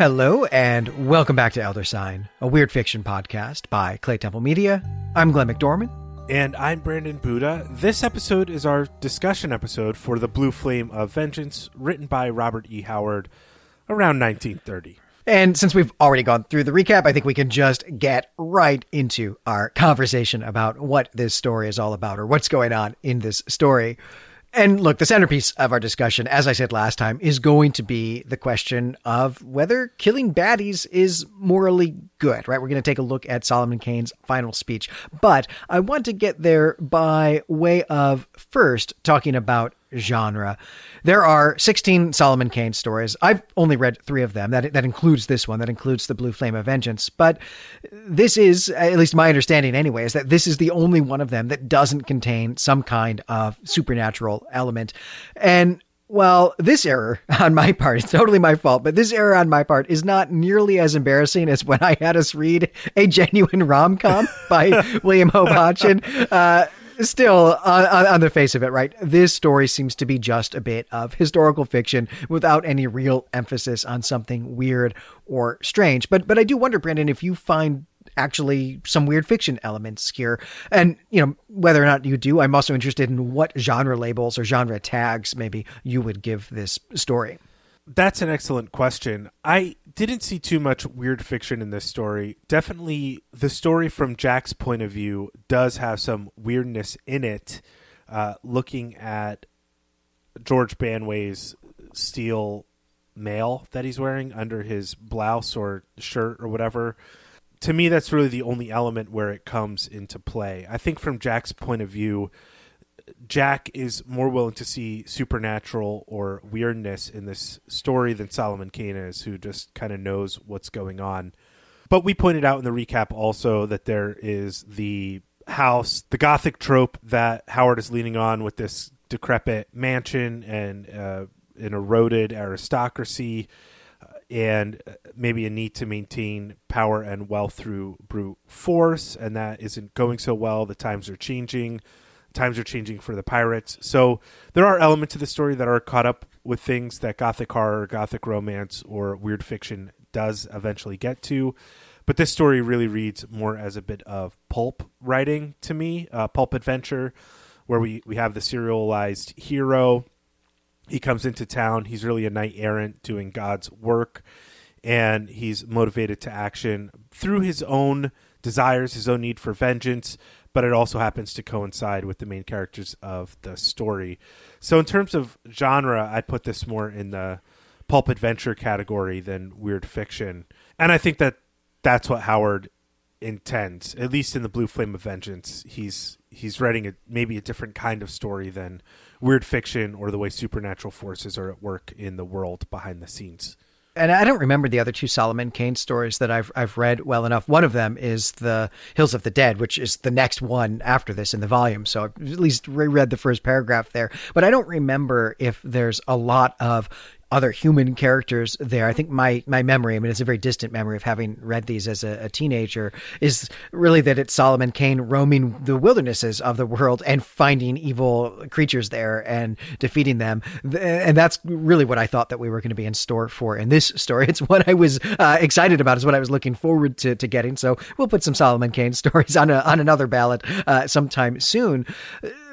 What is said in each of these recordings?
Hello, and welcome back to Elder Sign, a weird fiction podcast by Claytemple Media. I'm Glenn McDormand. And I'm Brandon Buddha. This episode is our discussion episode for The Blue Flame of Vengeance, written by Robert E. Howard around 1930. And since we've already gone through the recap, I think we can just get right into our conversation about what this story is all about or what's going on in this story. And look, the centerpiece of our discussion, as I said last time, is going to be the question of whether killing baddies is morally good, right? We're going to take a look at Solomon Kane's final speech. But I want to get there by way of first talking about genre. There are 16 Solomon Kane stories. I've only read three of them. That that includes this one. That includes the Blue Flame of Vengeance. But this is, at least my understanding anyway, is that this is the only one of them that doesn't contain some kind of supernatural element. And well, this error on my part, it's totally my fault, but this error on my part is not nearly as embarrassing as when I had us read a genuine rom com by William Hope Hodgson. Uh, still on, on, the face of it right this story seems to be just a bit of historical fiction without any real emphasis on something weird or strange. But but i do wonder brandon if you find actually some weird fiction elements here. And you know whether or not you do i'm also interested in what genre labels or genre tags maybe you would give this story that's an excellent question. I didn't see too much weird fiction in this story. Definitely, the story from Jack's point of view does have some weirdness in it. Uh, looking at George Banway's steel mail that he's wearing under his blouse or shirt or whatever. To me, that's really the only element where it comes into play. I think from Jack's point of view, Jack is more willing to see supernatural or weirdness in this story than Solomon Kane is, who just kind of knows what's going on. But we pointed out in the recap also that there is the house, the gothic trope that Howard is leaning on with this decrepit mansion and uh, an eroded aristocracy, uh, and uh, maybe a need to maintain power and wealth through brute force, and that isn't going so well. The times are changing times are changing for the pirates. So there are elements of the story that are caught up with things that gothic horror, gothic romance, or weird fiction does eventually get to. But this story really reads more as a bit of pulp writing to me, uh, pulp adventure, where we, we have the serialized hero. He comes into town. He's really a knight errant doing God's work, and he's motivated to action through his own desires, his own need for vengeance, but it also happens to coincide with the main characters of the story. So, in terms of genre, I'd put this more in the pulp adventure category than weird fiction. And I think that that's what Howard intends, at least in the Blue Flame of Vengeance. He's he's writing a, maybe a different kind of story than weird fiction or the way supernatural forces are at work in the world behind the scenes and I don't remember the other two Solomon Kane stories that I've I've read well enough. One of them is the Hills of the Dead, which is the next one after this in the volume. So I've at least reread the first paragraph there, but I don't remember if there's a lot of other human characters there. I think my my memory, I mean, it's a very distant memory of having read these as a, a, teenager, is really that it's Solomon Kane roaming the wildernesses of the world and finding evil creatures there and defeating them. And that's really what I thought that we were going to be in store for in this story. It's what I was uh, excited about. Is what I was looking forward to, to getting. So we'll put some Solomon Kane stories on a, on another ballot uh, sometime soon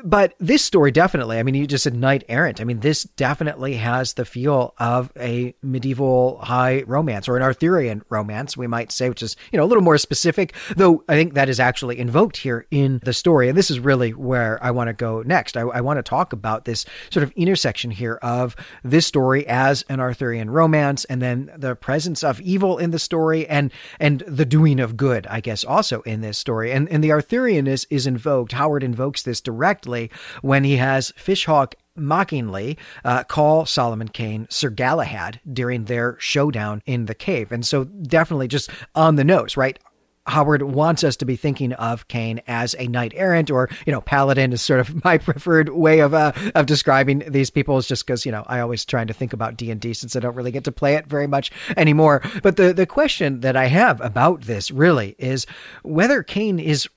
but this story definitely, I mean, you just said knight errant. I mean, this definitely has the feel of a medieval high romance or an Arthurian romance, we might say, which is, you know, a little more specific, though I think that is actually invoked here in the story. And this is really where I want to go next. I, I want to talk about this sort of intersection here of this story as an Arthurian romance and then the presence of evil in the story and, and the doing of good, I guess, also in this story. And, and the Arthurian is, is invoked. Howard invokes this directly when he has Fishhawk mockingly uh, call Solomon Kane Sir Galahad during their showdown in the cave. And so, definitely just on the nose, right? Howard wants us to be thinking of Kane as a knight errant, or you know, paladin is sort of my preferred way of uh, of describing these people. Is just because you know I always trying to think about D and D since I don't really get to play it very much anymore. But the the question that I have about this really is whether Kane is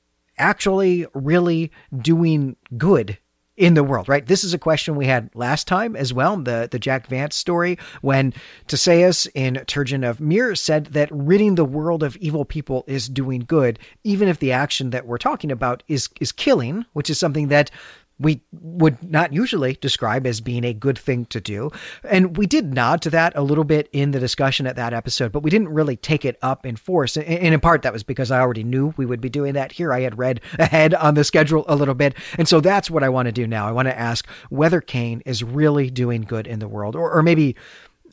actually really doing good in the world, right? This is a question we had last time as well, the, the Jack Vance story, when Teseus in Turjan of Miir said that ridding the world of evil people is doing good, even if the action that we're talking about is is killing, which is something that we would not usually describe as being a good thing to do. And we did nod to that a little bit in the discussion at that episode, but we didn't really take it up in force. And in part, that was because I already knew we would be doing that here. I had read ahead on the schedule a little bit. And so that's what I want to do now. I want to ask whether Kane is really doing good in the world, or, or maybe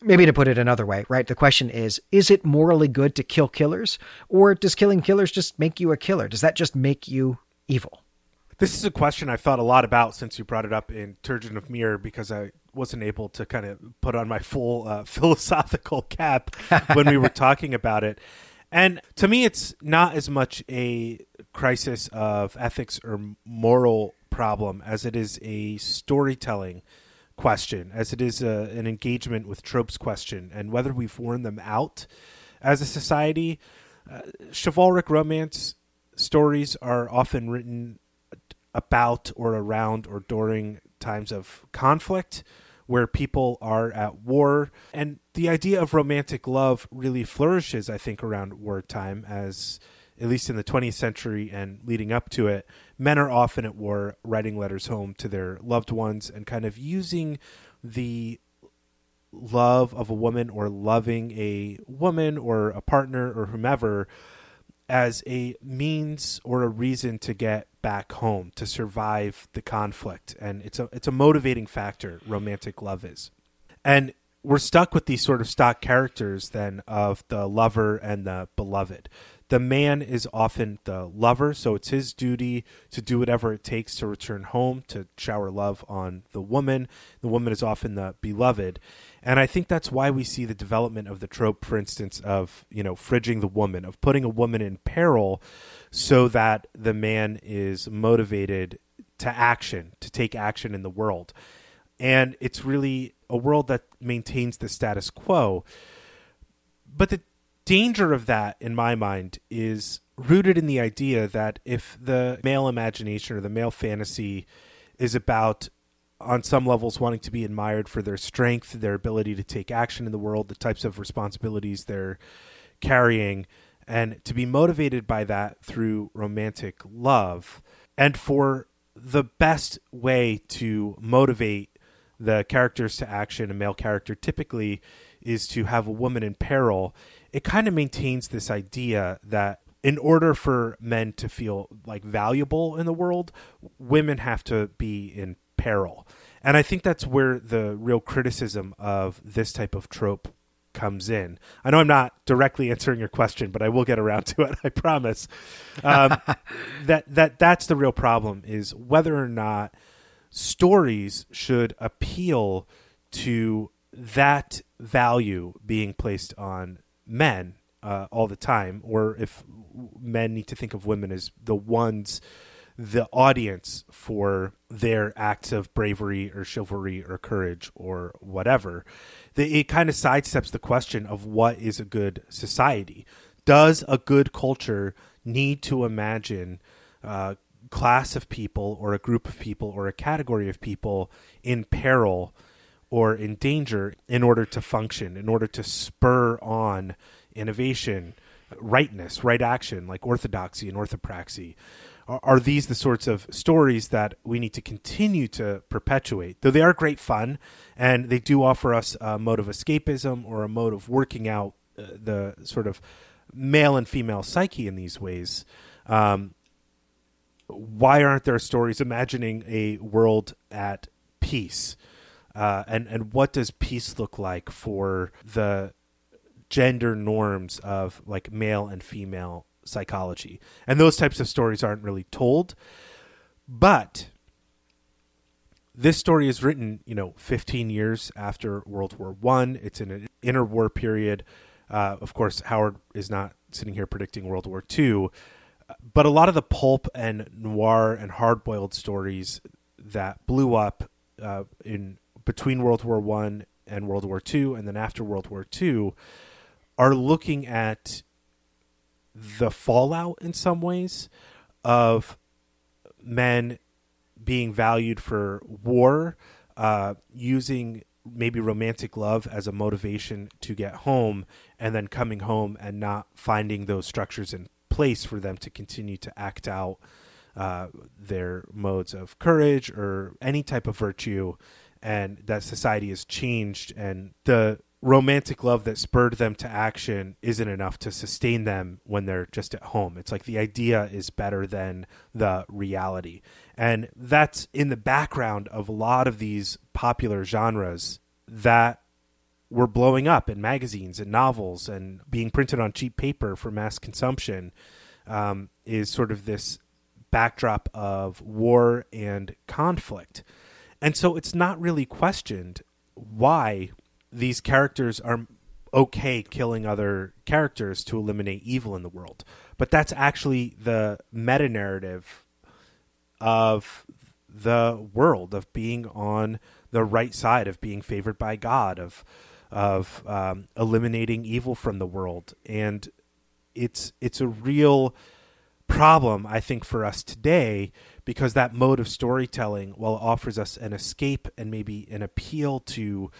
maybe to put it another way, right? The question is, is it morally good to kill killers? Or does killing killers just make you a killer? Does that just make you evil? This is a question I've thought a lot about since you brought it up in Turjan of Miir because I wasn't able to kind of put on my full uh, philosophical cap when we were talking about it. And to me, it's not as much a crisis of ethics or moral problem as it is a storytelling question, as it is a, an engagement with tropes question, and whether we've worn them out as a society. Uh, chivalric romance stories are often written about or around or during times of conflict where people are at war. And the idea of romantic love really flourishes, I think, around wartime, as at least in the 20th century and leading up to it, men are often at war writing letters home to their loved ones and kind of using the love of a woman or loving a woman or a partner or whomever as a means or a reason to get back home to survive the conflict. And it's a it's a motivating factor romantic love is. And we're stuck with these sort of stock characters then of the lover and the beloved the man is often the lover, so it's his duty to do whatever it takes to return home, to shower love on the woman. The woman is often the beloved. And I think that's why we see the development of the trope, for instance, of, you know, fridging the woman, of putting a woman in peril so that the man is motivated to action, to take action in the world. And it's really a world that maintains the status quo. But the danger of that, in my mind, is rooted in the idea that if the male imagination or the male fantasy is about on some levels wanting to be admired for their strength, their ability to take action in the world, the types of responsibilities they're carrying, and to be motivated by that through romantic love. And for the best way to motivate the characters to action, a male character typically is to have a woman in peril it kind of maintains this idea that in order for men to feel like valuable in the world, women have to be in peril. And I think that's where the real criticism of this type of trope comes in. I know I'm not directly answering your question, but I will get around to it. I promise. Um, that that that's the real problem is whether or not stories should appeal to that value being placed on men uh, all the time, or if men need to think of women as the ones, the audience for their acts of bravery or chivalry or courage or whatever, it kind of sidesteps the question of what is a good society. Does a good culture need to imagine a uh, class of people or a group of people or a category of people in peril? Or in danger in order to function, in order to spur on innovation, rightness, right action, like orthodoxy and orthopraxy. Are, are these the sorts of stories that we need to continue to perpetuate? Though they are great fun and they do offer us a mode of escapism or a mode of working out uh, the sort of male and female psyche in these ways. Um, why aren't there stories imagining a world at peace? Uh, and and what does peace look like for the gender norms of like male and female psychology? And those types of stories aren't really told but this story is written you know 15 years after world war one. It's in an interwar period. Uh, of course howard is not sitting here predicting world war two but a lot of the pulp and noir and hard-boiled stories that blew up uh, in between World War One and World War Two, and then after World War Two, are looking at the fallout in some ways of men being valued for war, uh, using maybe romantic love as a motivation to get home, and then coming home and not finding those structures in place for them to continue to act out uh, their modes of courage or any type of virtue, and that society has changed, and the romantic love that spurred them to action isn't enough to sustain them when they're just at home. It's like the idea is better than the reality. And that's in the background of a lot of these popular genres that were blowing up in magazines and novels and being printed on cheap paper for mass consumption um, is sort of this backdrop of war and conflict. And so it's not really questioned why these characters are okay killing other characters to eliminate evil in the world. But that's actually the meta narrative of the world of being on the right side of being favored by God of of um, eliminating evil from the world and it's it's a real problem I think for us today because that mode of storytelling while it offers us an escape and maybe an appeal to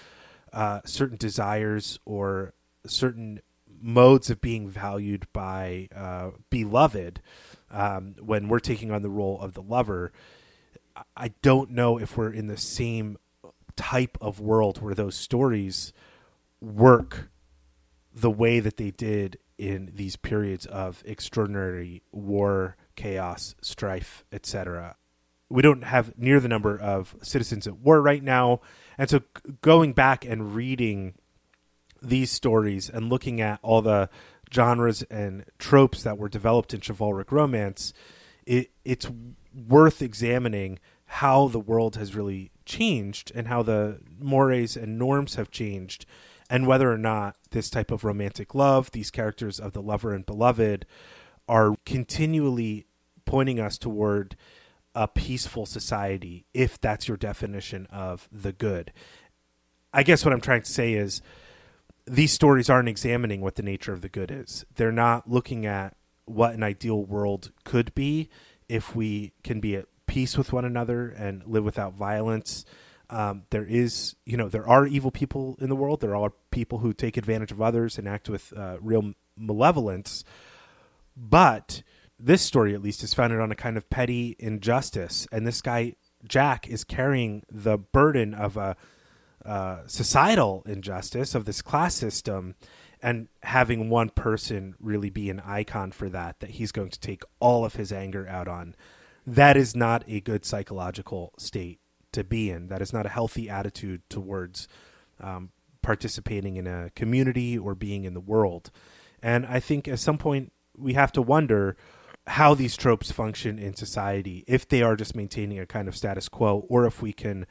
uh, certain desires or certain modes of being valued by uh, beloved um, when we're taking on the role of the lover. I don't know if we're in the same type of world where those stories work the way that they did in these periods of extraordinary war, chaos, strife, etc. We don't have near the number of citizens at war right now. And so going back and reading these stories and looking at all the genres and tropes that were developed in chivalric romance, it, it's worth examining how the world has really changed and how the mores and norms have changed and whether or not this type of romantic love, these characters of the lover and beloved, are continually pointing us toward a peaceful society, if that's your definition of the good. I guess what I'm trying to say is these stories aren't examining what the nature of the good is. They're not looking at what an ideal world could be if we can be at peace with one another and live without violence um, there is, you know, there are evil people in the world. There are people who take advantage of others and act with uh, real malevolence. But this story, at least, is founded on a kind of petty injustice. And this guy, Jack, is carrying the burden of a uh, societal injustice, of this class system, and having one person really be an icon for that, that he's going to take all of his anger out on. That is not a good psychological state to be in. That is not a healthy attitude towards um, participating in a community or being in the world. And I think at some point we have to wonder how these tropes function in society, if they are just maintaining a kind of status quo, or if we can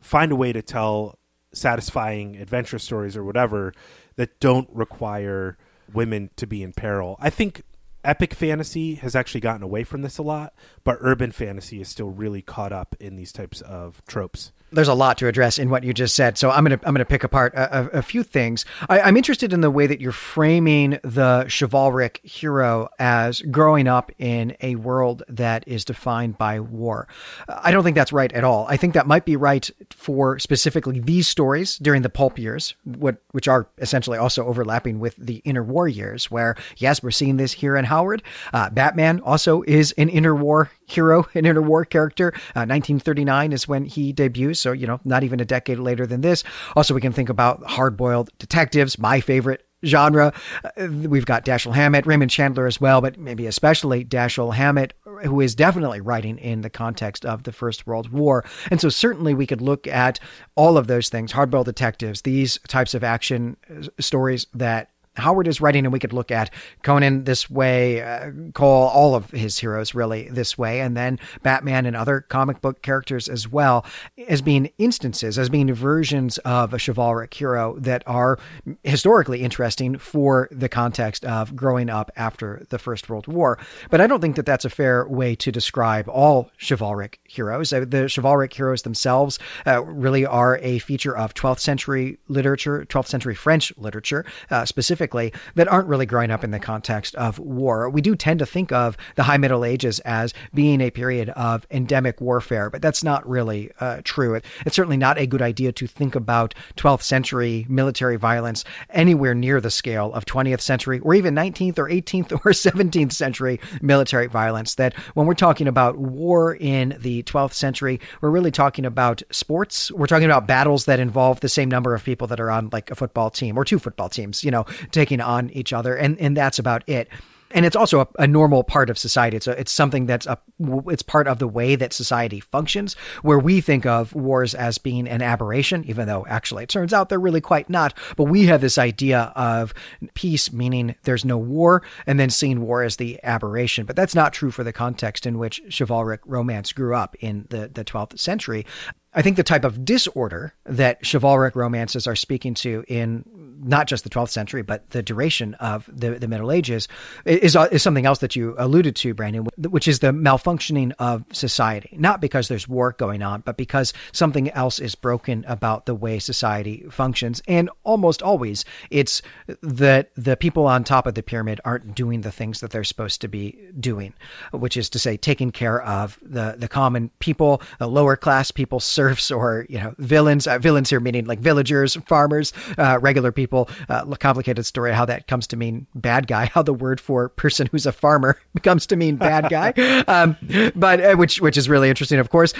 find a way to tell satisfying adventure stories or whatever that don't require women to be in peril. I think epic fantasy has actually gotten away from this a lot, but urban fantasy is still really caught up in these types of tropes there's a lot to address in what you just said, so I'm gonna I'm gonna pick apart a, a, a few things. I, am interested in the way that you're framing the chivalric hero as growing up in a world that is defined by war. I don't think that's right at all. I think that might be right for specifically these stories during the pulp years, what, which are essentially also overlapping with the interwar years, where yes, we're seeing this here in Howard. Uh, Batman also is an interwar hero, an interwar character. Uh, 1939 is when he debuts, so you know, not even a decade later than this. Also, we can think about hard-boiled detectives, my favorite genre. Uh, we've got Dashiell Hammett, Raymond Chandler as well, but maybe especially Dashiell Hammett, who is definitely writing in the context of the First World War. And so certainly we could look at all of those things, hardboiled detectives, these types of action uh, stories that Howard is writing, and we could look at Conan this way, uh, call all of his heroes really this way, and then Batman and other comic book characters as well, as being instances, as being versions of a chivalric hero that are historically interesting for the context of growing up after the First World War. But I don't think that that's a fair way to describe all chivalric heroes. Uh, the chivalric heroes themselves uh, really are a feature of 12th century literature, 12th century French literature, uh, specifically specifically that aren't really growing up in the context of war. We do tend to think of the High Middle Ages as being a period of endemic warfare, but that's not really uh, true. It, it's certainly not a good idea to think about 12th century military violence anywhere near the scale of 20th century or even 19th or 18th or 17th century military violence. That when we're talking about war in the 12th century, we're really talking about sports. We're talking about battles that involve the same number of people that are on like a football team or two football teams, you know, taking on each other. And, and that's about it and it's also a, a, normal part of society. It's a, it's something that's a it's part of the way that society functions. Where we think of wars as being an aberration, even though actually it turns out they're really quite not. But we have this idea of peace, meaning there's no war, and then seeing war as the aberration. But that's not true for the context in which chivalric romance grew up in the the 12th century. I think the type of disorder that chivalric romances are speaking to in not just the 12th century, but the duration of the, the Middle Ages is, uh, is something else that you alluded to, Brandon, which is the malfunctioning of society. Not because there's war going on, but because something else is broken about the way society functions. And almost always it's that the people on top of the pyramid aren't doing the things that they're supposed to be doing, which is to say, taking care of the, the common people, the lower class people, serfs, or, you know, villains. Uh, villains here meaning like villagers, farmers, uh, regular people. Uh, complicated story how that comes to mean bad guy. How the word for person who's a farmer comes to mean bad guy. um, but uh, which which is really interesting, of course.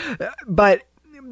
But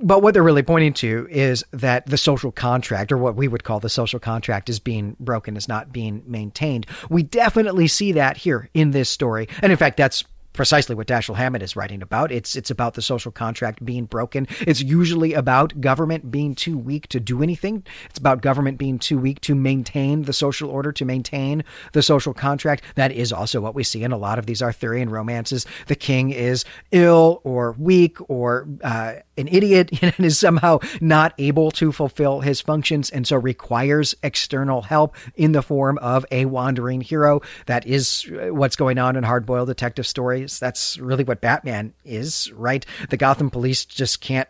but what they're really pointing to is that the social contract, or what we would call the social contract, is being broken, is not being maintained. We definitely see that here in this story. And in fact, that's precisely what Dashiell Hammett is writing about. It's it's about the social contract being broken. It's usually about government being too weak to do anything. It's about government being too weak to maintain the social order, to maintain the social contract. That is also what we see in a lot of these Arthurian romances. The king is ill or weak or uh, an idiot and is somehow not able to fulfill his functions and so requires external help in the form of a wandering hero. That is uh, what's going on in hard-boiled detective stories that's really what Batman is, right? The Gotham police just can't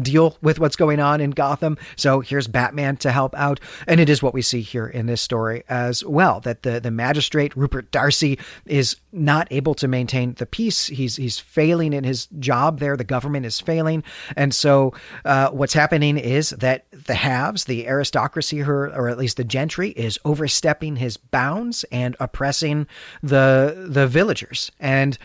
deal with what's going on in Gotham. So here's Batman to help out. And it is what we see here in this story as well, that the, the magistrate, Rupert Darcy, is not able to maintain the peace. He's, he's failing in his job there. The government is failing. And so uh, what's happening is that the haves, the aristocracy, or, or at least the gentry, is overstepping his bounds and oppressing the, the villagers. And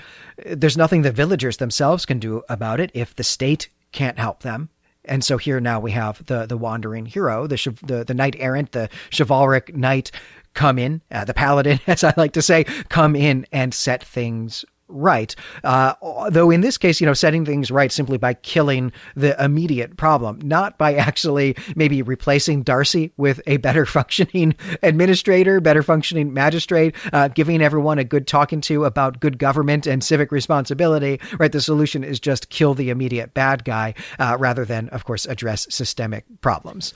there's nothing the villagers themselves can do about it if the state can't help them. And so here now we have the the wandering hero, the the, the knight errant, the chivalric knight come in, uh, the paladin, as I like to say, come in and set things right. Uh, though in this case, you know, setting things right simply by killing the immediate problem, not by actually maybe replacing Darcy with a better functioning administrator, better functioning magistrate, uh, giving everyone a good talking to about good government and civic responsibility. Right. The solution is just kill the immediate bad guy uh, rather than, of course, address systemic problems.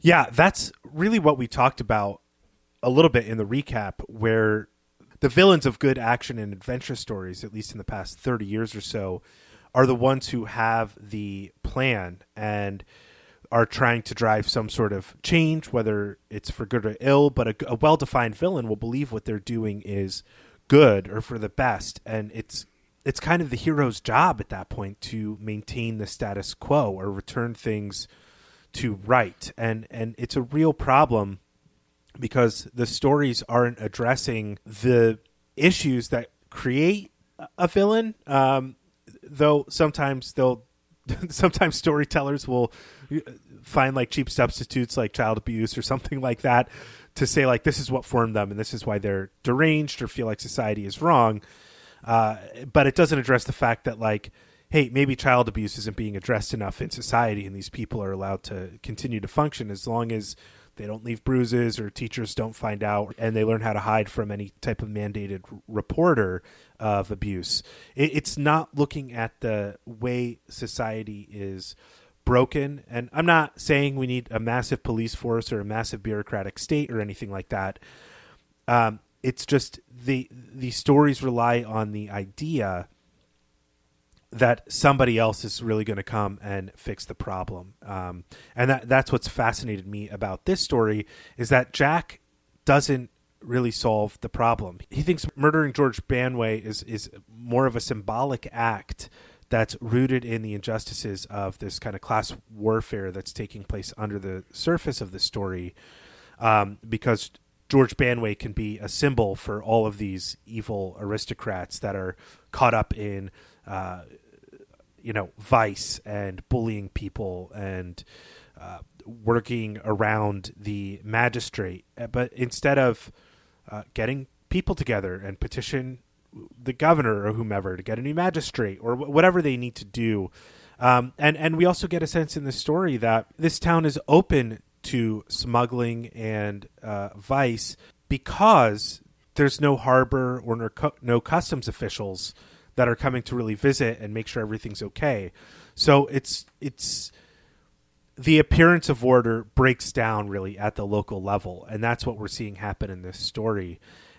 Yeah, that's really what we talked about a little bit in the recap, where the villains of good action and adventure stories, at least in the past 30 years or so, are the ones who have the plan and are trying to drive some sort of change, whether it's for good or ill. But a, a well defined villain will believe what they're doing is good or for the best. And it's it's kind of the hero's job at that point to maintain the status quo or return things to right. And and it's a real problem because the stories aren't addressing the issues that create a villain. Um, though sometimes they'll, sometimes storytellers will find like cheap substitutes like child abuse or something like that to say like this is what formed them and this is why they're deranged or feel like society is wrong. Uh, but it doesn't address the fact that like hey, maybe child abuse isn't being addressed enough in society, and these people are allowed to continue to function as long as they don't leave bruises or teachers don't find out and they learn how to hide from any type of mandated reporter of abuse. It, it's not looking at the way society is broken and i'm not saying we need a massive police force or a massive bureaucratic state or anything like that. Um, it's just the the stories rely on the idea that somebody else is really going to come and fix the problem. Um, and that that's what's fascinated me about this story is that Jack doesn't really solve the problem. He thinks murdering George Banway is is more of a symbolic act that's rooted in the injustices of this kind of class warfare that's taking place under the surface of the story, um, because George Banway can be a symbol for all of these evil aristocrats that are caught up in, uh, you know, vice and bullying people and uh, working around the magistrate. But instead of uh, getting people together and petition the governor or whomever to get a new magistrate or whatever they need to do. Um, and and we also get a sense in the story that this town is open to smuggling and uh, vice because there's no harbor or no, no customs officials that are coming to really visit and make sure everything's okay. So it's it's the appearance of order breaks down really at the local level, and that's what we're seeing happen in this story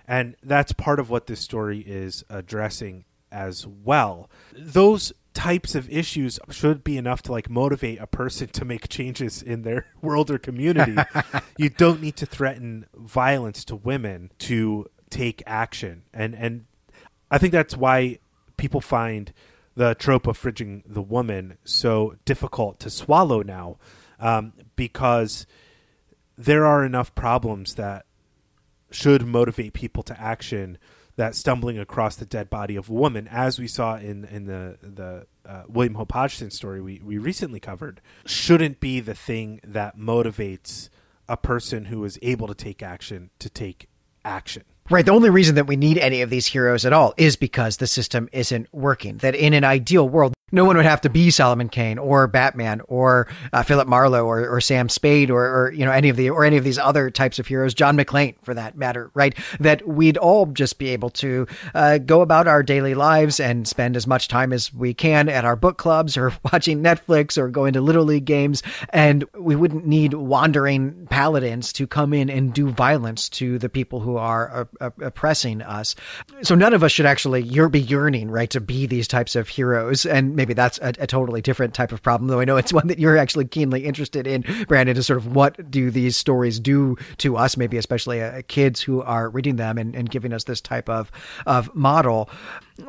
and that's part of what this story is addressing as well. Those types of issues should be enough to like motivate a person to make changes in their world or community. you don't need to threaten violence to women to take action. And and I think that's why people find the trope of fridging the woman so difficult to swallow now um, because there are enough problems that should motivate people to action that stumbling across the dead body of a woman, as we saw in in the the uh, William Hope Hodgson story we we recently covered, shouldn't be the thing that motivates a person who is able to take action to take action. Right. The only reason that we need any of these heroes at all is because the system isn't working. That in an ideal world, no one would have to be Solomon Kane or Batman or uh, Philip Marlowe or, or Sam Spade or, or, you know any of the or any of these other types of heroes, John McClane for that matter, right? That we'd all just be able to uh, go about our daily lives and spend as much time as we can at our book clubs or watching Netflix or going to little league games, and we wouldn't need wandering paladins to come in and do violence to the people who are oppressing us. So none of us should actually be yearning, right, to be these types of heroes and maybe that's a, a, totally different type of problem, though I know it's one that you're actually keenly interested in, Brandon, is sort of what do these stories do to us, maybe especially uh, kids who are reading them and, and giving us this type of, of model.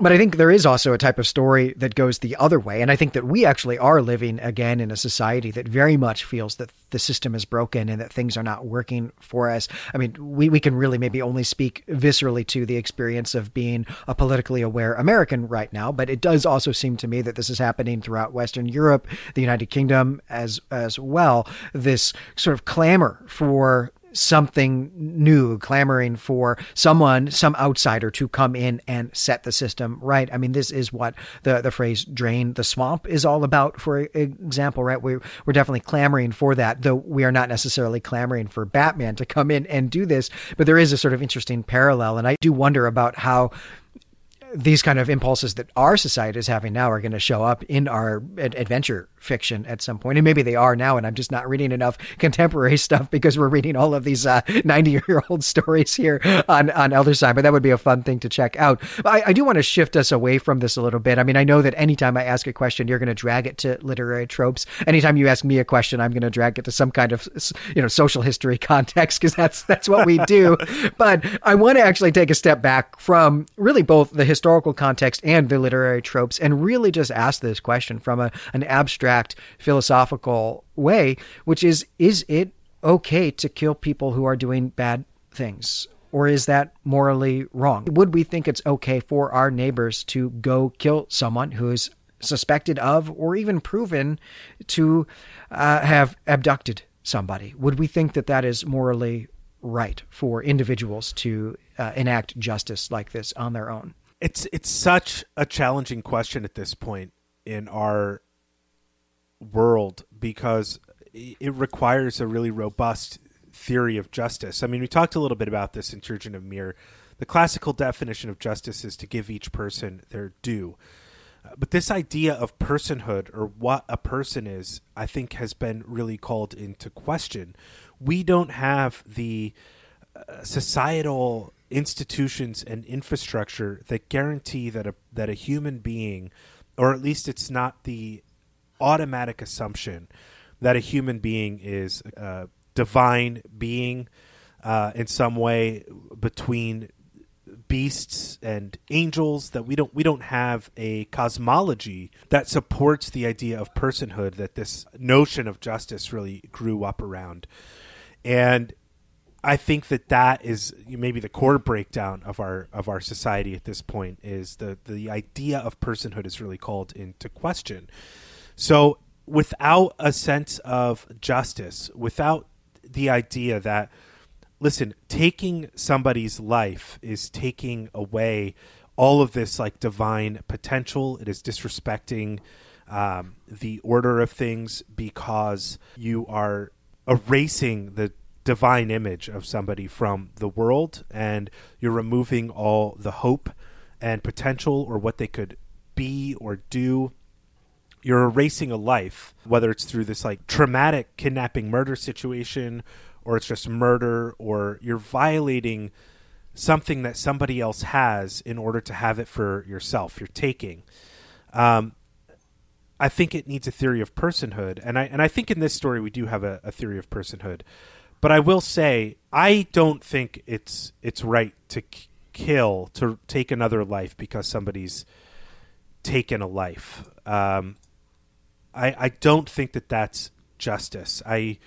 But I think there is also a type of story that goes the other way. And I think that we actually are living again in a society that very much feels that the system is broken and that things are not working for us. I mean, we, we can really maybe only speak viscerally to the experience of being a politically aware American right now, but it does also seem to me that this is happening throughout Western Europe, the United Kingdom as as well. This sort of clamor for something new, clamoring for someone, some outsider to come in and set the system right. I mean, this is what the, the phrase drain the swamp is all about, for example, right? We, we're definitely clamoring for that, though we are not necessarily clamoring for Batman to come in and do this. But there is a sort of interesting parallel. And I do wonder about how these kind of impulses that our society is having now are going to show up in our adventure fiction at some point, and maybe they are now. And I'm just not reading enough contemporary stuff because we're reading all of these 90 uh, year old stories here on on Elder Sign. But that would be a fun thing to check out. I, I do want to shift us away from this a little bit. I mean, I know that anytime I ask a question, you're going to drag it to literary tropes. Anytime you ask me a question, I'm going to drag it to some kind of you know social history context because that's that's what we do. but I want to actually take a step back from really both the historical context and the literary tropes, and really just ask this question from a, an abstract abstract philosophical way, which is is it okay to kill people who are doing bad things? Or is that morally wrong? Would we think it's okay for our neighbors to go kill someone who is suspected of or even proven to uh, have abducted somebody? Would we think that that is morally right for individuals to uh, enact justice like this on their own? It's it's such a challenging question at this point in our world because it requires a really robust theory of justice. I mean, we talked a little bit about this in Turjan of Miir. The classical definition of justice is to give each person their due. Uh, but this idea of personhood or what a person is, I think, has been really called into question. We don't have the uh, societal institutions and infrastructure that guarantee that a that a human being, or at least it's not the automatic assumption that a human being is a divine being uh, in some way between beasts and angels that we don't we don't have a cosmology that supports the idea of personhood that this notion of justice really grew up around and I think that that is maybe the core breakdown of our of our society at this point is the the idea of personhood is really called into question. So without a sense of justice, without the idea that listen, taking somebody's life is taking away all of this like divine potential. It is disrespecting um, the order of things because you are erasing the divine image of somebody from the world and you're removing all the hope and potential or what they could be or do you're erasing a life whether it's through this like traumatic kidnapping murder situation or it's just murder or you're violating something that somebody else has in order to have it for yourself you're taking um, i think it needs a theory of personhood and i and i think in this story we do have a, a theory of personhood but I will say, I don't think it's it's right to k- kill to take another life because somebody's taken a life. Um, I I don't think that that's justice. I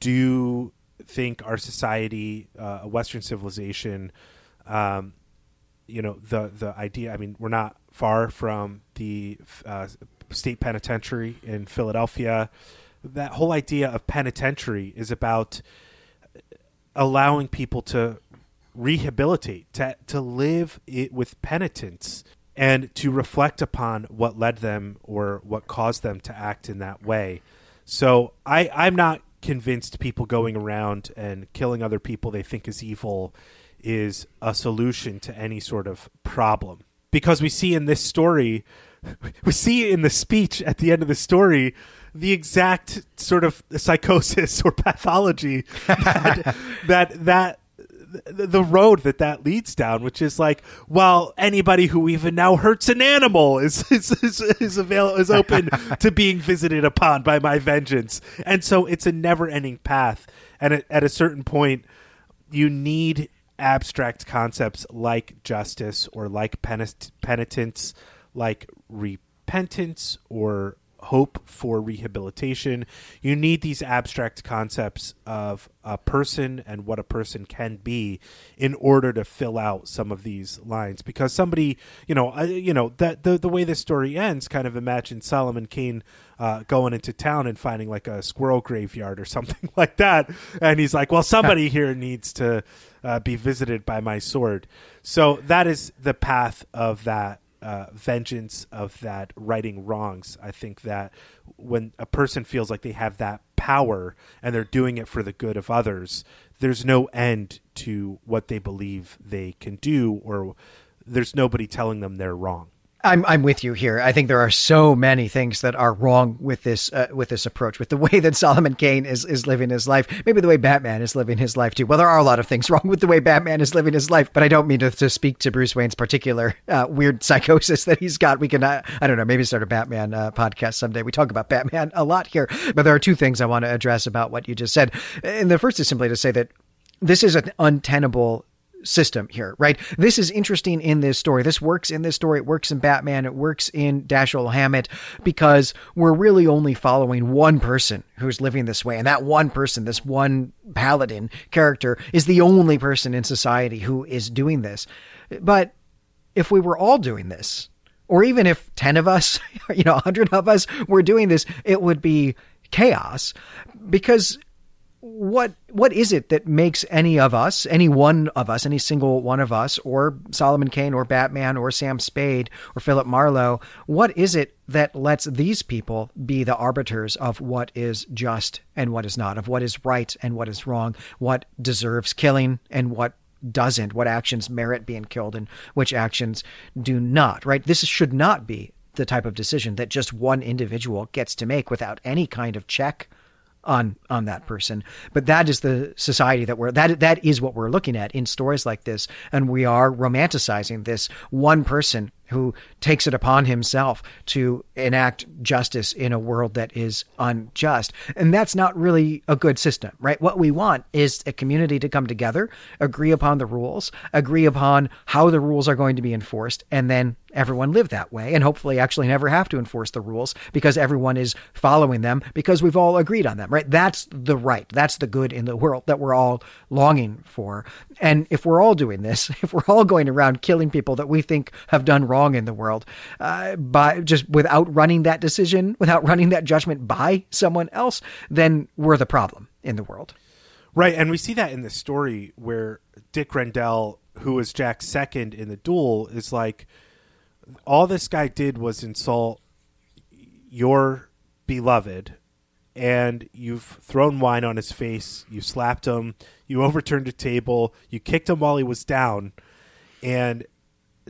do think our society, uh, a Western civilization, um, you know, the the idea. I mean, we're not far from the uh, state penitentiary in Philadelphia that whole idea of penitentiary is about allowing people to rehabilitate, to to live it with penitence and to reflect upon what led them or what caused them to act in that way. So I, I'm not convinced people going around and killing other people they think is evil is a solution to any sort of problem. Because we see in this story, we see in the speech at the end of the story the exact sort of psychosis or pathology that that, that the road that that leads down, which is like, well, anybody who even now hurts an animal is is is, is available is open to being visited upon by my vengeance, and so it's a never ending path. And at, at a certain point, you need abstract concepts like justice or like penitence, like repentance or hope for rehabilitation. You need these abstract concepts of a person and what a person can be in order to fill out some of these lines. Because somebody, you know, uh, you know that the the way this story ends, kind of imagine Solomon Kane uh, going into town and finding like a squirrel graveyard or something like that, and he's like, "Well, somebody here needs to uh, be visited by my sword." So that is the path of that uh, vengeance of that righting wrongs. I think that when a person feels like they have that power and they're doing it for the good of others, there's no end to what they believe they can do, or there's nobody telling them they're wrong. I'm I'm with you here. I think there are so many things that are wrong with this uh, with this approach, with the way that Solomon Kane is is living his life. Maybe the way Batman is living his life too. Well, there are a lot of things wrong with the way Batman is living his life, but I don't mean to, to speak to Bruce Wayne's particular uh, weird psychosis that he's got. We can uh, I don't know maybe start a Batman uh, podcast someday. We talk about Batman a lot here, but there are two things I want to address about what you just said. And the first is simply to say that this is an untenable system here, right? This is interesting in this story. This works in this story. It works in Batman. It works in Dashiell Hammett because we're really only following one person who's living this way. And that one person, this one paladin character, is the only person in society who is doing this. But if we were all doing this, or even if 10 of us, you know, 100 of us were doing this, it would be chaos because what what is it that makes any of us, any one of us, any single one of us, or Solomon Kane, or Batman, or Sam Spade, or Philip Marlowe, what is it that lets these people be the arbiters of what is just and what is not, of what is right and what is wrong, what deserves killing and what doesn't, what actions merit being killed and which actions do not, right? This should not be the type of decision that just one individual gets to make without any kind of check on on that mm-hmm. person. But that is the society that we're that that is what we're looking at in stories like this. And we are romanticizing this one person who takes it upon himself to enact justice in a world that is unjust. And that's not really a good system, right? What we want is a community to come together, agree upon the rules, agree upon how the rules are going to be enforced, and then everyone live that way and hopefully actually never have to enforce the rules because everyone is following them because we've all agreed on them, right? That's the right. That's the good in the world that we're all longing for. And if we're all doing this, if we're all going around killing people that we think have done wrong in the world, uh, by just without running that decision, without running that judgment by someone else, then we're the problem in the world. Right. And we see that in the story where Dick Rendell, who was Jack's second in the duel, is like, all this guy did was insult your beloved and you've thrown wine on his face you slapped him you overturned a table you kicked him while he was down and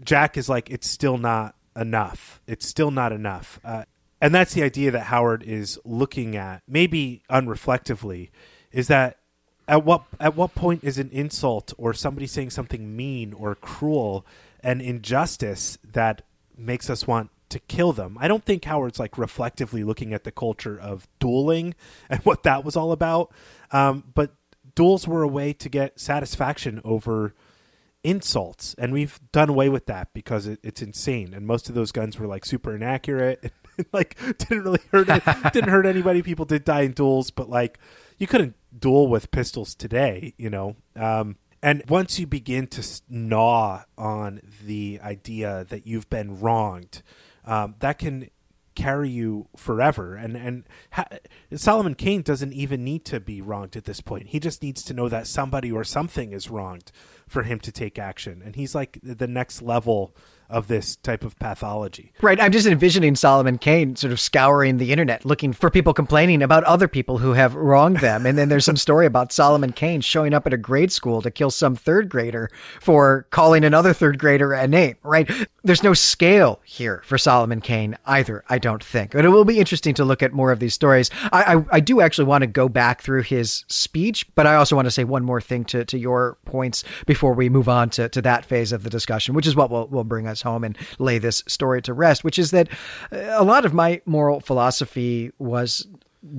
jack is like it's still not enough it's still not enough uh, and that's the idea that howard is looking at maybe unreflectively is that at what at what point is an insult or somebody saying something mean or cruel an injustice that makes us want to kill them. I don't think Howard's like reflectively looking at the culture of dueling and what that was all about. Um, but duels were a way to get satisfaction over insults, and we've done away with that because it, it's insane. And most of those guns were like super inaccurate. like didn't really hurt it, didn't hurt anybody. People did die in duels, but like you couldn't duel with pistols today, you know. Um, and once you begin to gnaw on the idea that you've been wronged, um, that can carry you forever. And and ha- Solomon Kane doesn't even need to be wronged at this point. He just needs to know that somebody or something is wronged for him to take action. And he's like the next level of this type of pathology. Right. I'm just envisioning Solomon Kane sort of scouring the internet looking for people complaining about other people who have wronged them. And then there's some story about Solomon Kane showing up at a grade school to kill some third grader for calling another third grader a name, right? There's no scale here for Solomon Kane either, I don't think. But it will be interesting to look at more of these stories. I, I, I do actually want to go back through his speech, but I also want to say one more thing to, to your points before we move on to, to that phase of the discussion, which is what will, will bring us home and lay this story to rest, which is that uh, a lot of my moral philosophy was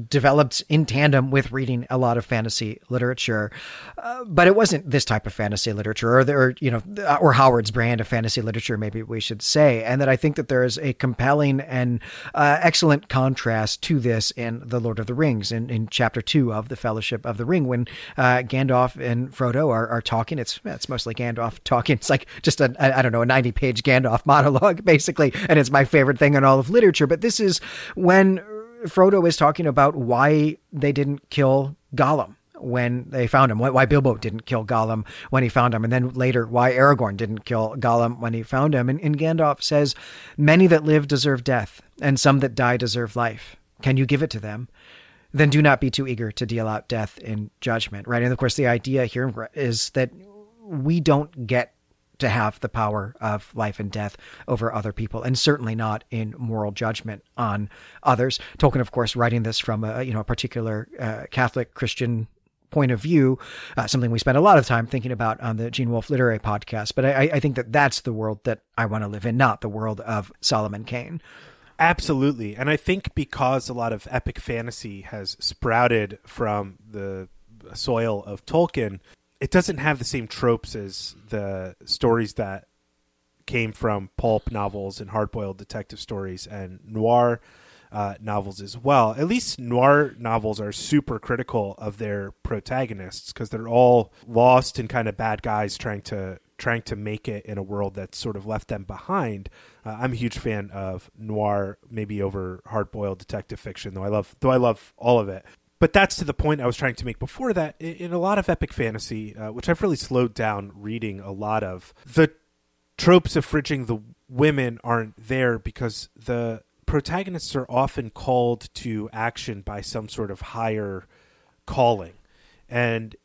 developed in tandem with reading a lot of fantasy literature. Uh, but it wasn't this type of fantasy literature or, or, you know, or Howard's brand of fantasy literature, maybe we should say. And that I think that there is a compelling and uh, excellent contrast to this in The Lord of the Rings in, in chapter two of The Fellowship of the Ring when uh, Gandalf and Frodo are, are talking. It's, it's mostly Gandalf talking. It's like just a, I don't know, a 90 page Gandalf monologue, basically. And it's my favorite thing in all of literature. But this is when Frodo is talking about why they didn't kill Gollum when they found him, why Bilbo didn't kill Gollum when he found him, and then later why Aragorn didn't kill Gollum when he found him. And, and Gandalf says, Many that live deserve death, and some that die deserve life. Can you give it to them? Then do not be too eager to deal out death in judgment, right? And of course, the idea here is that we don't get to have the power of life and death over other people, and certainly not in moral judgment on others. Tolkien, of course, writing this from a you know a particular uh, Catholic Christian point of view, uh, something we spend a lot of time thinking about on the Gene Wolfe Literary Podcast. But I, I think that that's the world that I want to live in, not the world of Solomon Kane. Absolutely, and I think because a lot of epic fantasy has sprouted from the soil of Tolkien, it doesn't have the same tropes as the stories that came from pulp novels and hard-boiled detective stories and noir uh, novels as well. At least noir novels are super critical of their protagonists because they're all lost and kind of bad guys trying to trying to make it in a world that's sort of left them behind. Uh, I'm a huge fan of noir, maybe over hard-boiled detective fiction, though I love though I love all of it but that's to the point I was trying to make before that. In a lot of epic fantasy, uh, which I've really slowed down reading a lot of, the tropes of fridging the women aren't there because the protagonists are often called to action by some sort of higher calling. And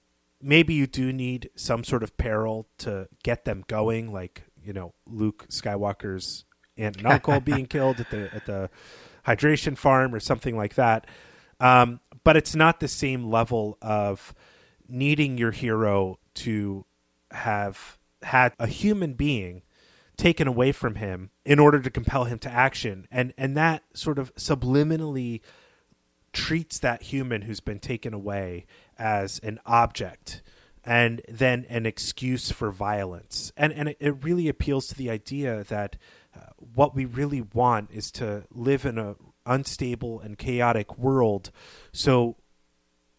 maybe you do need some sort of peril to get them going, like, you know, Luke Skywalker's aunt and uncle being killed at the at the hydration farm or something like that. Um, but it's not the same level of needing your hero to have had a human being taken away from him in order to compel him to action. And and that sort of subliminally treats that human who's been taken away as an object and then an excuse for violence. And and it, it really appeals to the idea that uh, what we really want is to live in a unstable and chaotic world so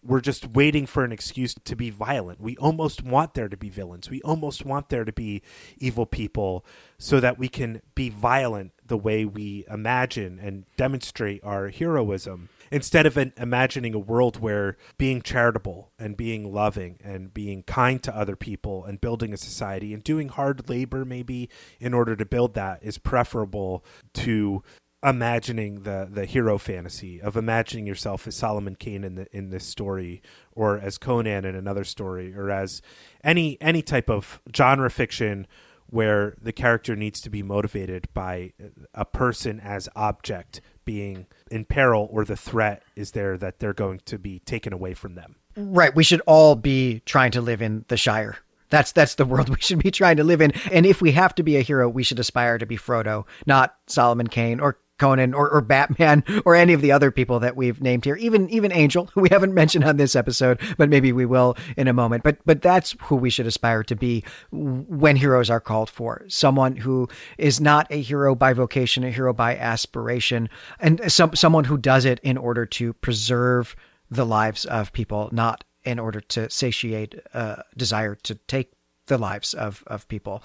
we're just waiting for an excuse to be violent. We almost want there to be villains. We almost want there to be evil people so that we can be violent the way we imagine and demonstrate our heroism instead of an, imagining a world where being charitable and being loving and being kind to other people and building a society and doing hard labor maybe in order to build that is preferable to imagining the the hero fantasy of imagining yourself as Solomon Kane in the in this story or as Conan in another story or as any any type of genre fiction where the character needs to be motivated by a person as object being in peril or the threat is there that they're going to be taken away from them. Right, we should all be trying to live in the Shire. That's that's the world we should be trying to live in. And if we have to be a hero, we should aspire to be Frodo, not Solomon Kane or Conan or, or Batman or any of the other people that we've named here. Even even Angel, who we haven't mentioned on this episode, but maybe we will in a moment. But but that's who we should aspire to be when heroes are called for. Someone who is not a hero by vocation, a hero by aspiration, and some someone who does it in order to preserve the lives of people, not in order to satiate a desire to take the lives of of people.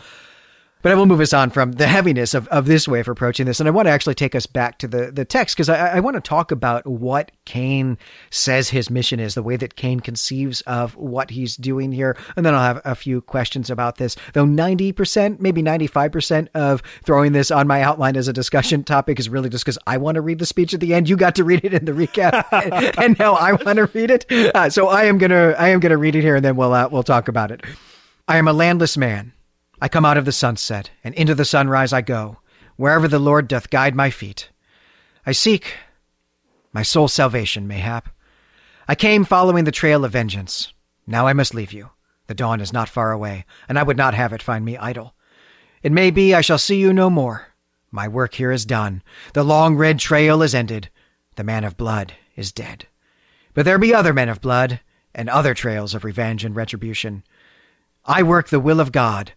But I will move us on from the heaviness of, of this way of approaching this. And I want to actually take us back to the, the text because I, I want to talk about what Kane says his mission is, the way that Kane conceives of what he's doing here. And then I'll have a few questions about this. Though 90%, maybe 95% of throwing this on my outline as a discussion topic is really just because I want to read the speech at the end. You got to read it in the recap, and, now I want to read it. Uh, so I am gonna I am gonna read it here, and then we'll uh, we'll talk about it. I am a landless man I come out of the sunset, and into the sunrise I go, wherever the Lord doth guide my feet. I seek my soul's salvation, mayhap. I came following the trail of vengeance. Now I must leave you. The dawn is not far away, and I would not have it find me idle. It may be I shall see you no more. My work here is done. The long red trail is ended. The man of blood is dead. But there be other men of blood, and other trails of revenge and retribution. I work the will of God,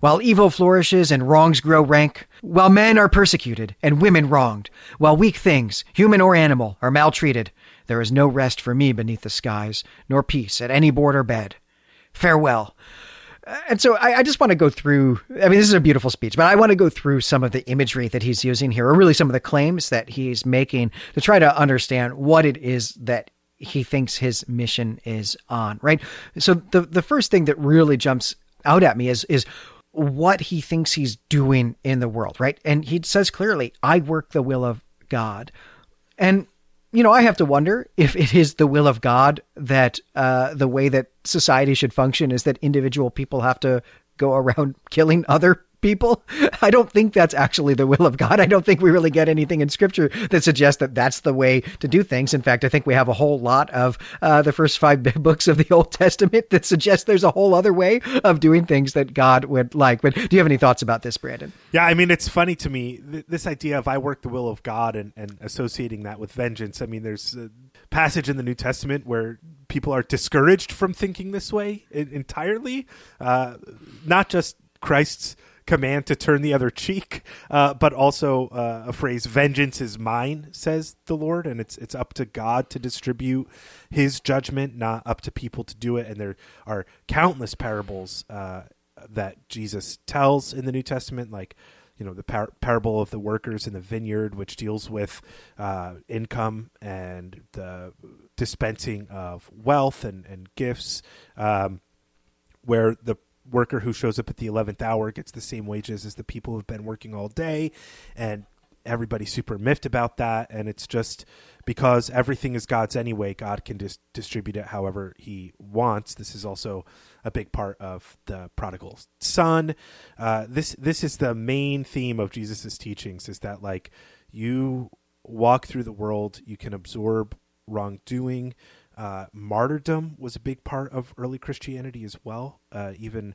while evil flourishes and wrongs grow rank, while men are persecuted and women wronged, while weak things, human or animal, are maltreated, there is no rest for me beneath the skies, nor peace at any board or bed. Farewell. And so I, I, just want to go through. I mean, this is a beautiful speech, but I want to go through some of the imagery that he's using here, or really some of the claims that he's making to try to understand what it is that he thinks his mission is on. Right. So the the first thing that really jumps out at me is is what he thinks he's doing in the world, right? And he says clearly, I work the will of God. And, you know, I have to wonder if it is the will of God that uh, the way that society should function is that individual people have to go around killing other people. I don't think that's actually the will of God. I don't think we really get anything in scripture that suggests that that's the way to do things. In fact, I think we have a whole lot of uh, the first five books of the Old Testament that suggest there's a whole other way of doing things that God would like. But do you have any thoughts about this, Brandon? Yeah, I mean, it's funny to me, th- this idea of I work the will of God and, and associating that with vengeance. I mean, there's a passage in the New Testament where people are discouraged from thinking this way entirely, uh, not just Christ's command to turn the other cheek, uh, but also uh, a phrase "vengeance is mine," says the Lord, and it's it's up to God to distribute His judgment, not up to people to do it. And there are countless parables uh, that Jesus tells in the New Testament, like you know the par- parable of the workers in the vineyard, which deals with uh, income and the dispensing of wealth and and gifts. Um, where the worker who shows up at the 11th hour gets the same wages as the people who've been working all day and everybody's super miffed about that and it's just because everything is god's anyway god can just distribute it however he wants. This is also a big part of the prodigal son. Uh, this this is the main theme of jesus's teachings is that like you walk through the world you can absorb wrongdoing uh, martyrdom was a big part of early Christianity as well. Uh, even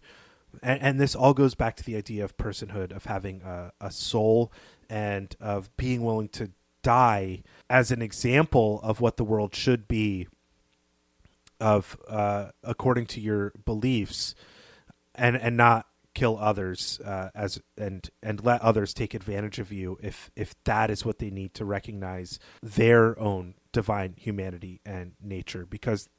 and, and this all goes back to the idea of personhood, of having a, a soul, and of being willing to die as an example of what the world should be of uh, according to your beliefs and and not kill others uh, as and and let others take advantage of you if if that is what they need to recognize their own divine humanity and nature because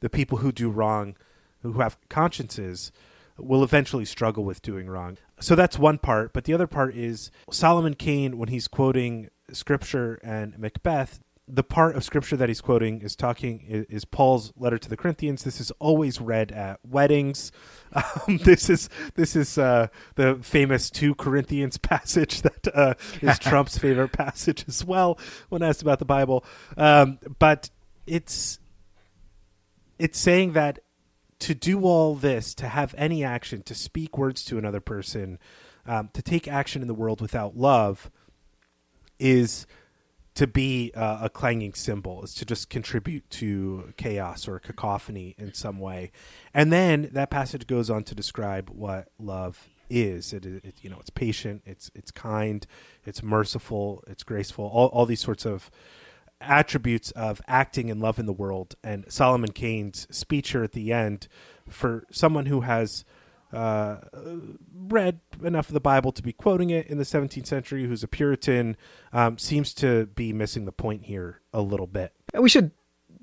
the people who do wrong who have consciences will eventually struggle with doing wrong. So that's one part but the other part is Solomon Kane when he's quoting scripture and Macbeth the part of scripture that he's quoting is talking is, is, Paul's letter to the Corinthians. This is always read at weddings. Um, this is this is uh, the famous two Corinthians passage that uh, is Trump's favorite passage as well when asked about the Bible. Um, but it's it's saying that to do all this, to have any action, to speak words to another person, um, to take action in the world without love, is to be uh, a clanging cymbal is to just contribute to chaos or cacophony in some way. And then that passage goes on to describe what love is. It, it you know it's patient it's it's kind it's merciful it's graceful all, all these sorts of attributes of acting in love in the world. And solomon kane's speech here at the end for someone who has uh, read enough of the Bible to be quoting it in the 17th century, who's a Puritan, um, seems to be missing the point here a little bit. We should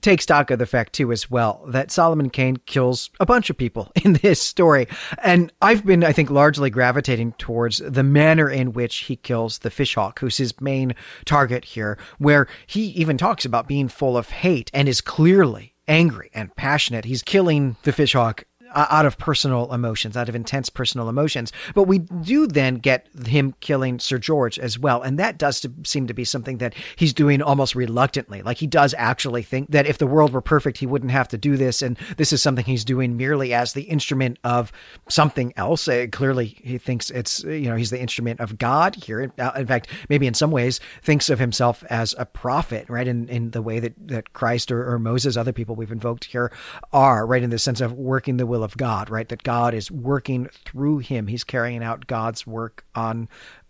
take stock of the fact too as well that Solomon Kane kills a bunch of people in this story. And I've been, I think, largely gravitating towards the manner in which he kills the fishhawk, who's his main target here, where he even talks about being full of hate and is clearly angry and passionate. He's killing the fishhawk out of personal emotions, out of intense personal emotions. But we do then get him killing Sir George as well. And that does seem to be something that he's doing almost reluctantly. Like he does actually think that if the world were perfect, he wouldn't have to do this. And this is something he's doing merely as the instrument of something else. Uh, clearly, he thinks it's, you know, he's the instrument of God here. In fact, maybe in some ways thinks of himself as a prophet, right? In, in the way that, that Christ or, or Moses, other people we've invoked here are, right? In the sense of working the will will of God, right? That God is working through him. He's carrying out God's work on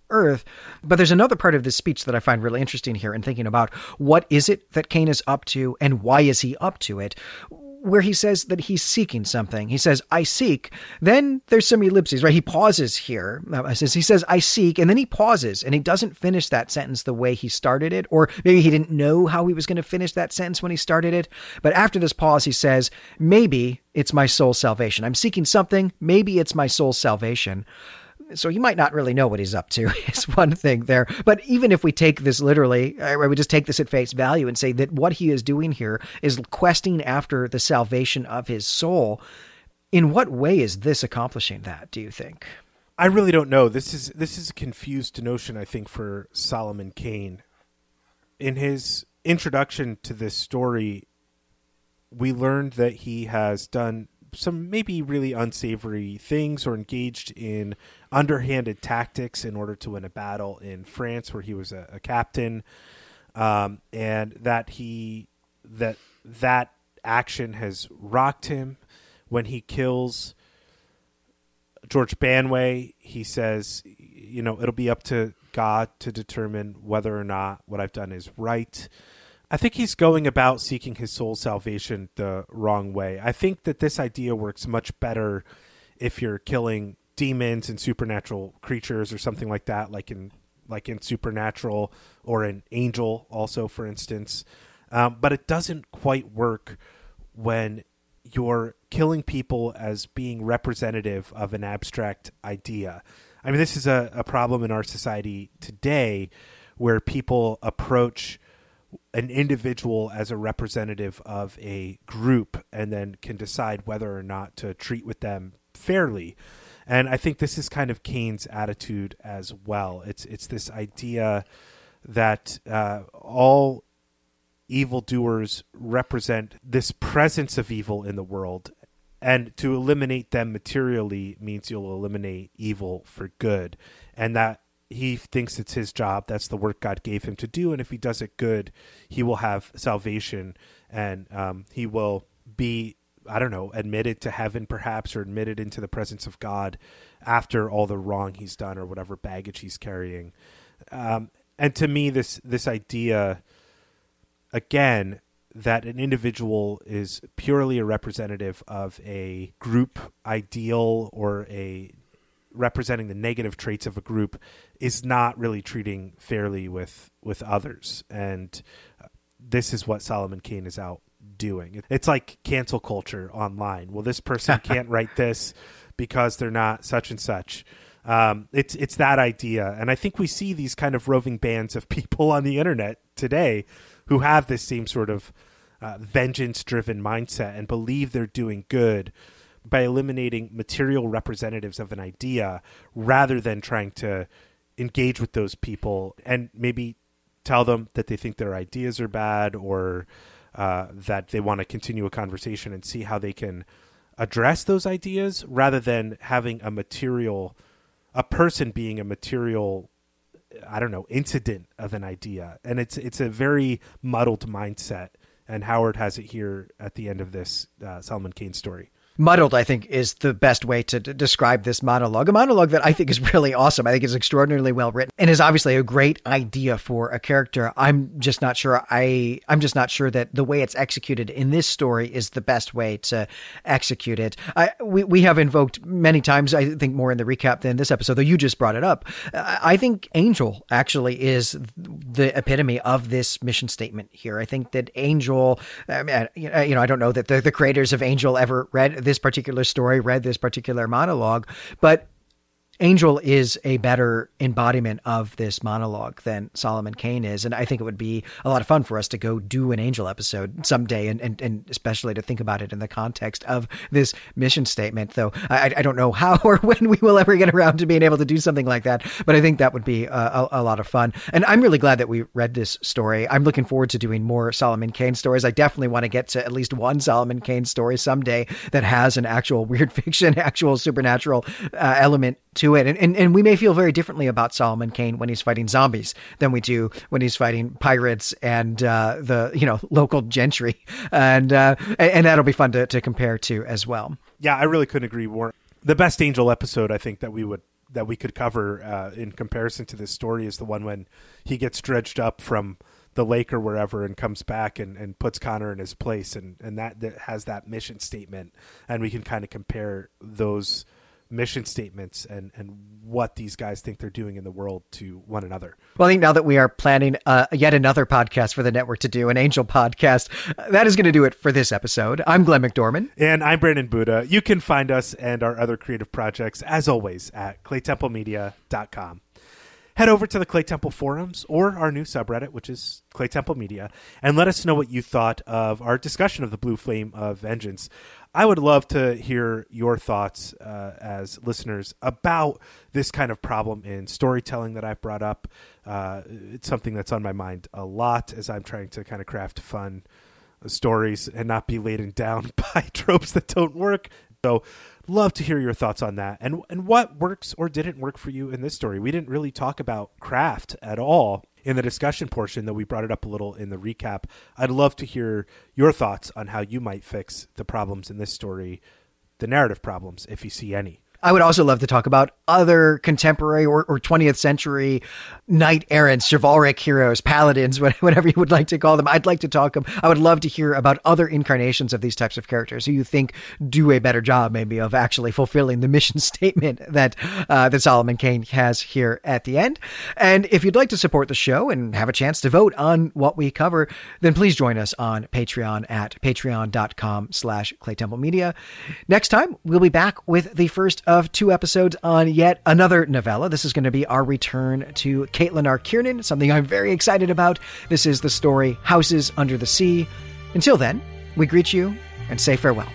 earth. But there's another part of this speech that I find really interesting here in thinking about what is it that Kane is up to and why is he up to it? Where he says that he's seeking something. He says, I seek. Then there's some ellipses, right? He pauses here. Uh, says, he says, I seek, and then he pauses and he doesn't finish that sentence the way he started it, or maybe he didn't know how he was going to finish that sentence when he started it. But after this pause, he says, maybe it's my soul's salvation. I'm seeking something. Maybe it's my soul's salvation so he might not really know what he's up to is one thing there. But even if we take this literally uh, we just take this at face value and say that what he is doing here is questing after the salvation of his soul in what way is this accomplishing that do you think? I really don't know. This is this is a confused notion i think for solomon kane. In his introduction to this story we learned that he has done some maybe really unsavory things or engaged in underhanded tactics in order to win a battle in France where he was a, a captain, um, and that he that that action has rocked him when he kills George Banway. He says, you know, it'll be up to God to determine whether or not what I've done is right. I think he's going about seeking his soul's salvation the wrong way. I think that this idea works much better if you're killing demons and supernatural creatures or something like that, like in like in Supernatural or an Angel, also for instance. Um, but it doesn't quite work when you're killing people as being representative of an abstract idea. I mean, this is a, a problem in our society today where people approach an individual as a representative of a group and then can decide whether or not to treat with them fairly. And I think this is kind of Kane's attitude as well. It's it's this idea that uh, all evildoers represent this presence of evil in the world, and to eliminate them materially means you'll eliminate evil for good, and that he thinks it's his job. That's the work God gave him to do, and if he does it good, he will have salvation, and um, he will be I don't know, admitted to heaven perhaps, or admitted into the presence of God after all the wrong he's done or whatever baggage he's carrying. Um, and to me, this this idea, again, that an individual is purely a representative of a group ideal or a representing the negative traits of a group is not really treating fairly with with others and this is what Solomon Kane is out doing. It's like cancel culture online. Well, this person can't write this because they're not such and such. Um, it's it's that idea, and I think we see these kind of roving bands of people on the internet today who have this same sort of uh, vengeance-driven mindset and believe they're doing good by eliminating material representatives of an idea rather than trying to engage with those people and maybe tell them that they think their ideas are bad or uh, that they want to continue a conversation and see how they can address those ideas rather than having a material a person being a material i don't know incident of an idea. And it's it's a very muddled mindset and howard has it here at the end of this uh, solomon kane story muddled, I think, is the best way to d- describe this monologue. A monologue that I think is really awesome. I think is extraordinarily well written and is obviously a great idea for a character. I'm just not sure. I I'm just not sure that the way it's executed in this story is the best way to execute it. I we we have invoked many times. I think more in the recap than this episode, though you just brought it up. I think Angel actually is the epitome of this mission statement here. I think that Angel. I mean, you know, I don't know that the, the creators of Angel ever read this particular story, read this particular monologue, but Angel is a better embodiment of this monologue than Solomon Kane is. And I think it would be a lot of fun for us to go do an Angel episode someday and, and, and especially to think about it in the context of this mission statement. Though I, I don't know how or when we will ever get around to being able to do something like that, but I think that would be a, a, a lot of fun. And I'm really glad that we read this story. I'm looking forward to doing more Solomon Kane stories. I definitely want to get to at least one Solomon Kane story someday that has an actual weird fiction, actual supernatural uh, element to it. And, and, and we may feel very differently about Solomon Kane when he's fighting zombies than we do when he's fighting pirates and uh, the, you know, local gentry. And, uh, and that'll be fun to, to compare to as well. Yeah, I really couldn't agree more. The best Angel episode I think that we would that we could cover uh, in comparison to this story is the one when he gets dredged up from the lake or wherever and comes back and, and puts Connor in his place and, and that, that has that mission statement and we can kind of compare those mission statements and and what these guys think they're doing in the world to one another. Well, I think now that we are planning uh, yet another podcast for the network to do, an Angel podcast, uh, that is going to do it for this episode. I'm Glenn McDorman. And I'm Brandon Buddha. You can find us and our other creative projects, as always, at claytemplemedia.com. Head over to the Claytemple forums or our new subreddit, which is Claytemple Media, and let us know what you thought of our discussion of the Blue Flame of Vengeance. I would love to hear your thoughts uh, as listeners about this kind of problem in storytelling that I've brought up. Uh, it's something that's on my mind a lot as I'm trying to kind of craft fun stories and not be laden down by tropes that don't work. So, love to hear your thoughts on that and and what works or didn't work for you in this story. We didn't really talk about craft at all in the discussion portion, though we brought it up a little in the recap. I'd love to hear your thoughts on how you might fix the problems in this story, the narrative problems, if you see any. I would also love to talk about other contemporary or, or 20th century knight errants, chivalric heroes, paladins, whatever you would like to call them. I'd like to talk. I would love to hear about other incarnations of these types of characters who you think do a better job, maybe, of actually fulfilling the mission statement that uh, that Solomon Kane has here at the end. And if you'd like to support the show and have a chance to vote on what we cover, then please join us on Patreon at patreon.com/slash Claytemple Media. Next time, we'll be back with the first of two episodes on yet another novella. This is going to be our return to Caitlin R. Kiernan, something I'm very excited about. This is the story Houses Under the Sea. Until then, we greet you and say farewell.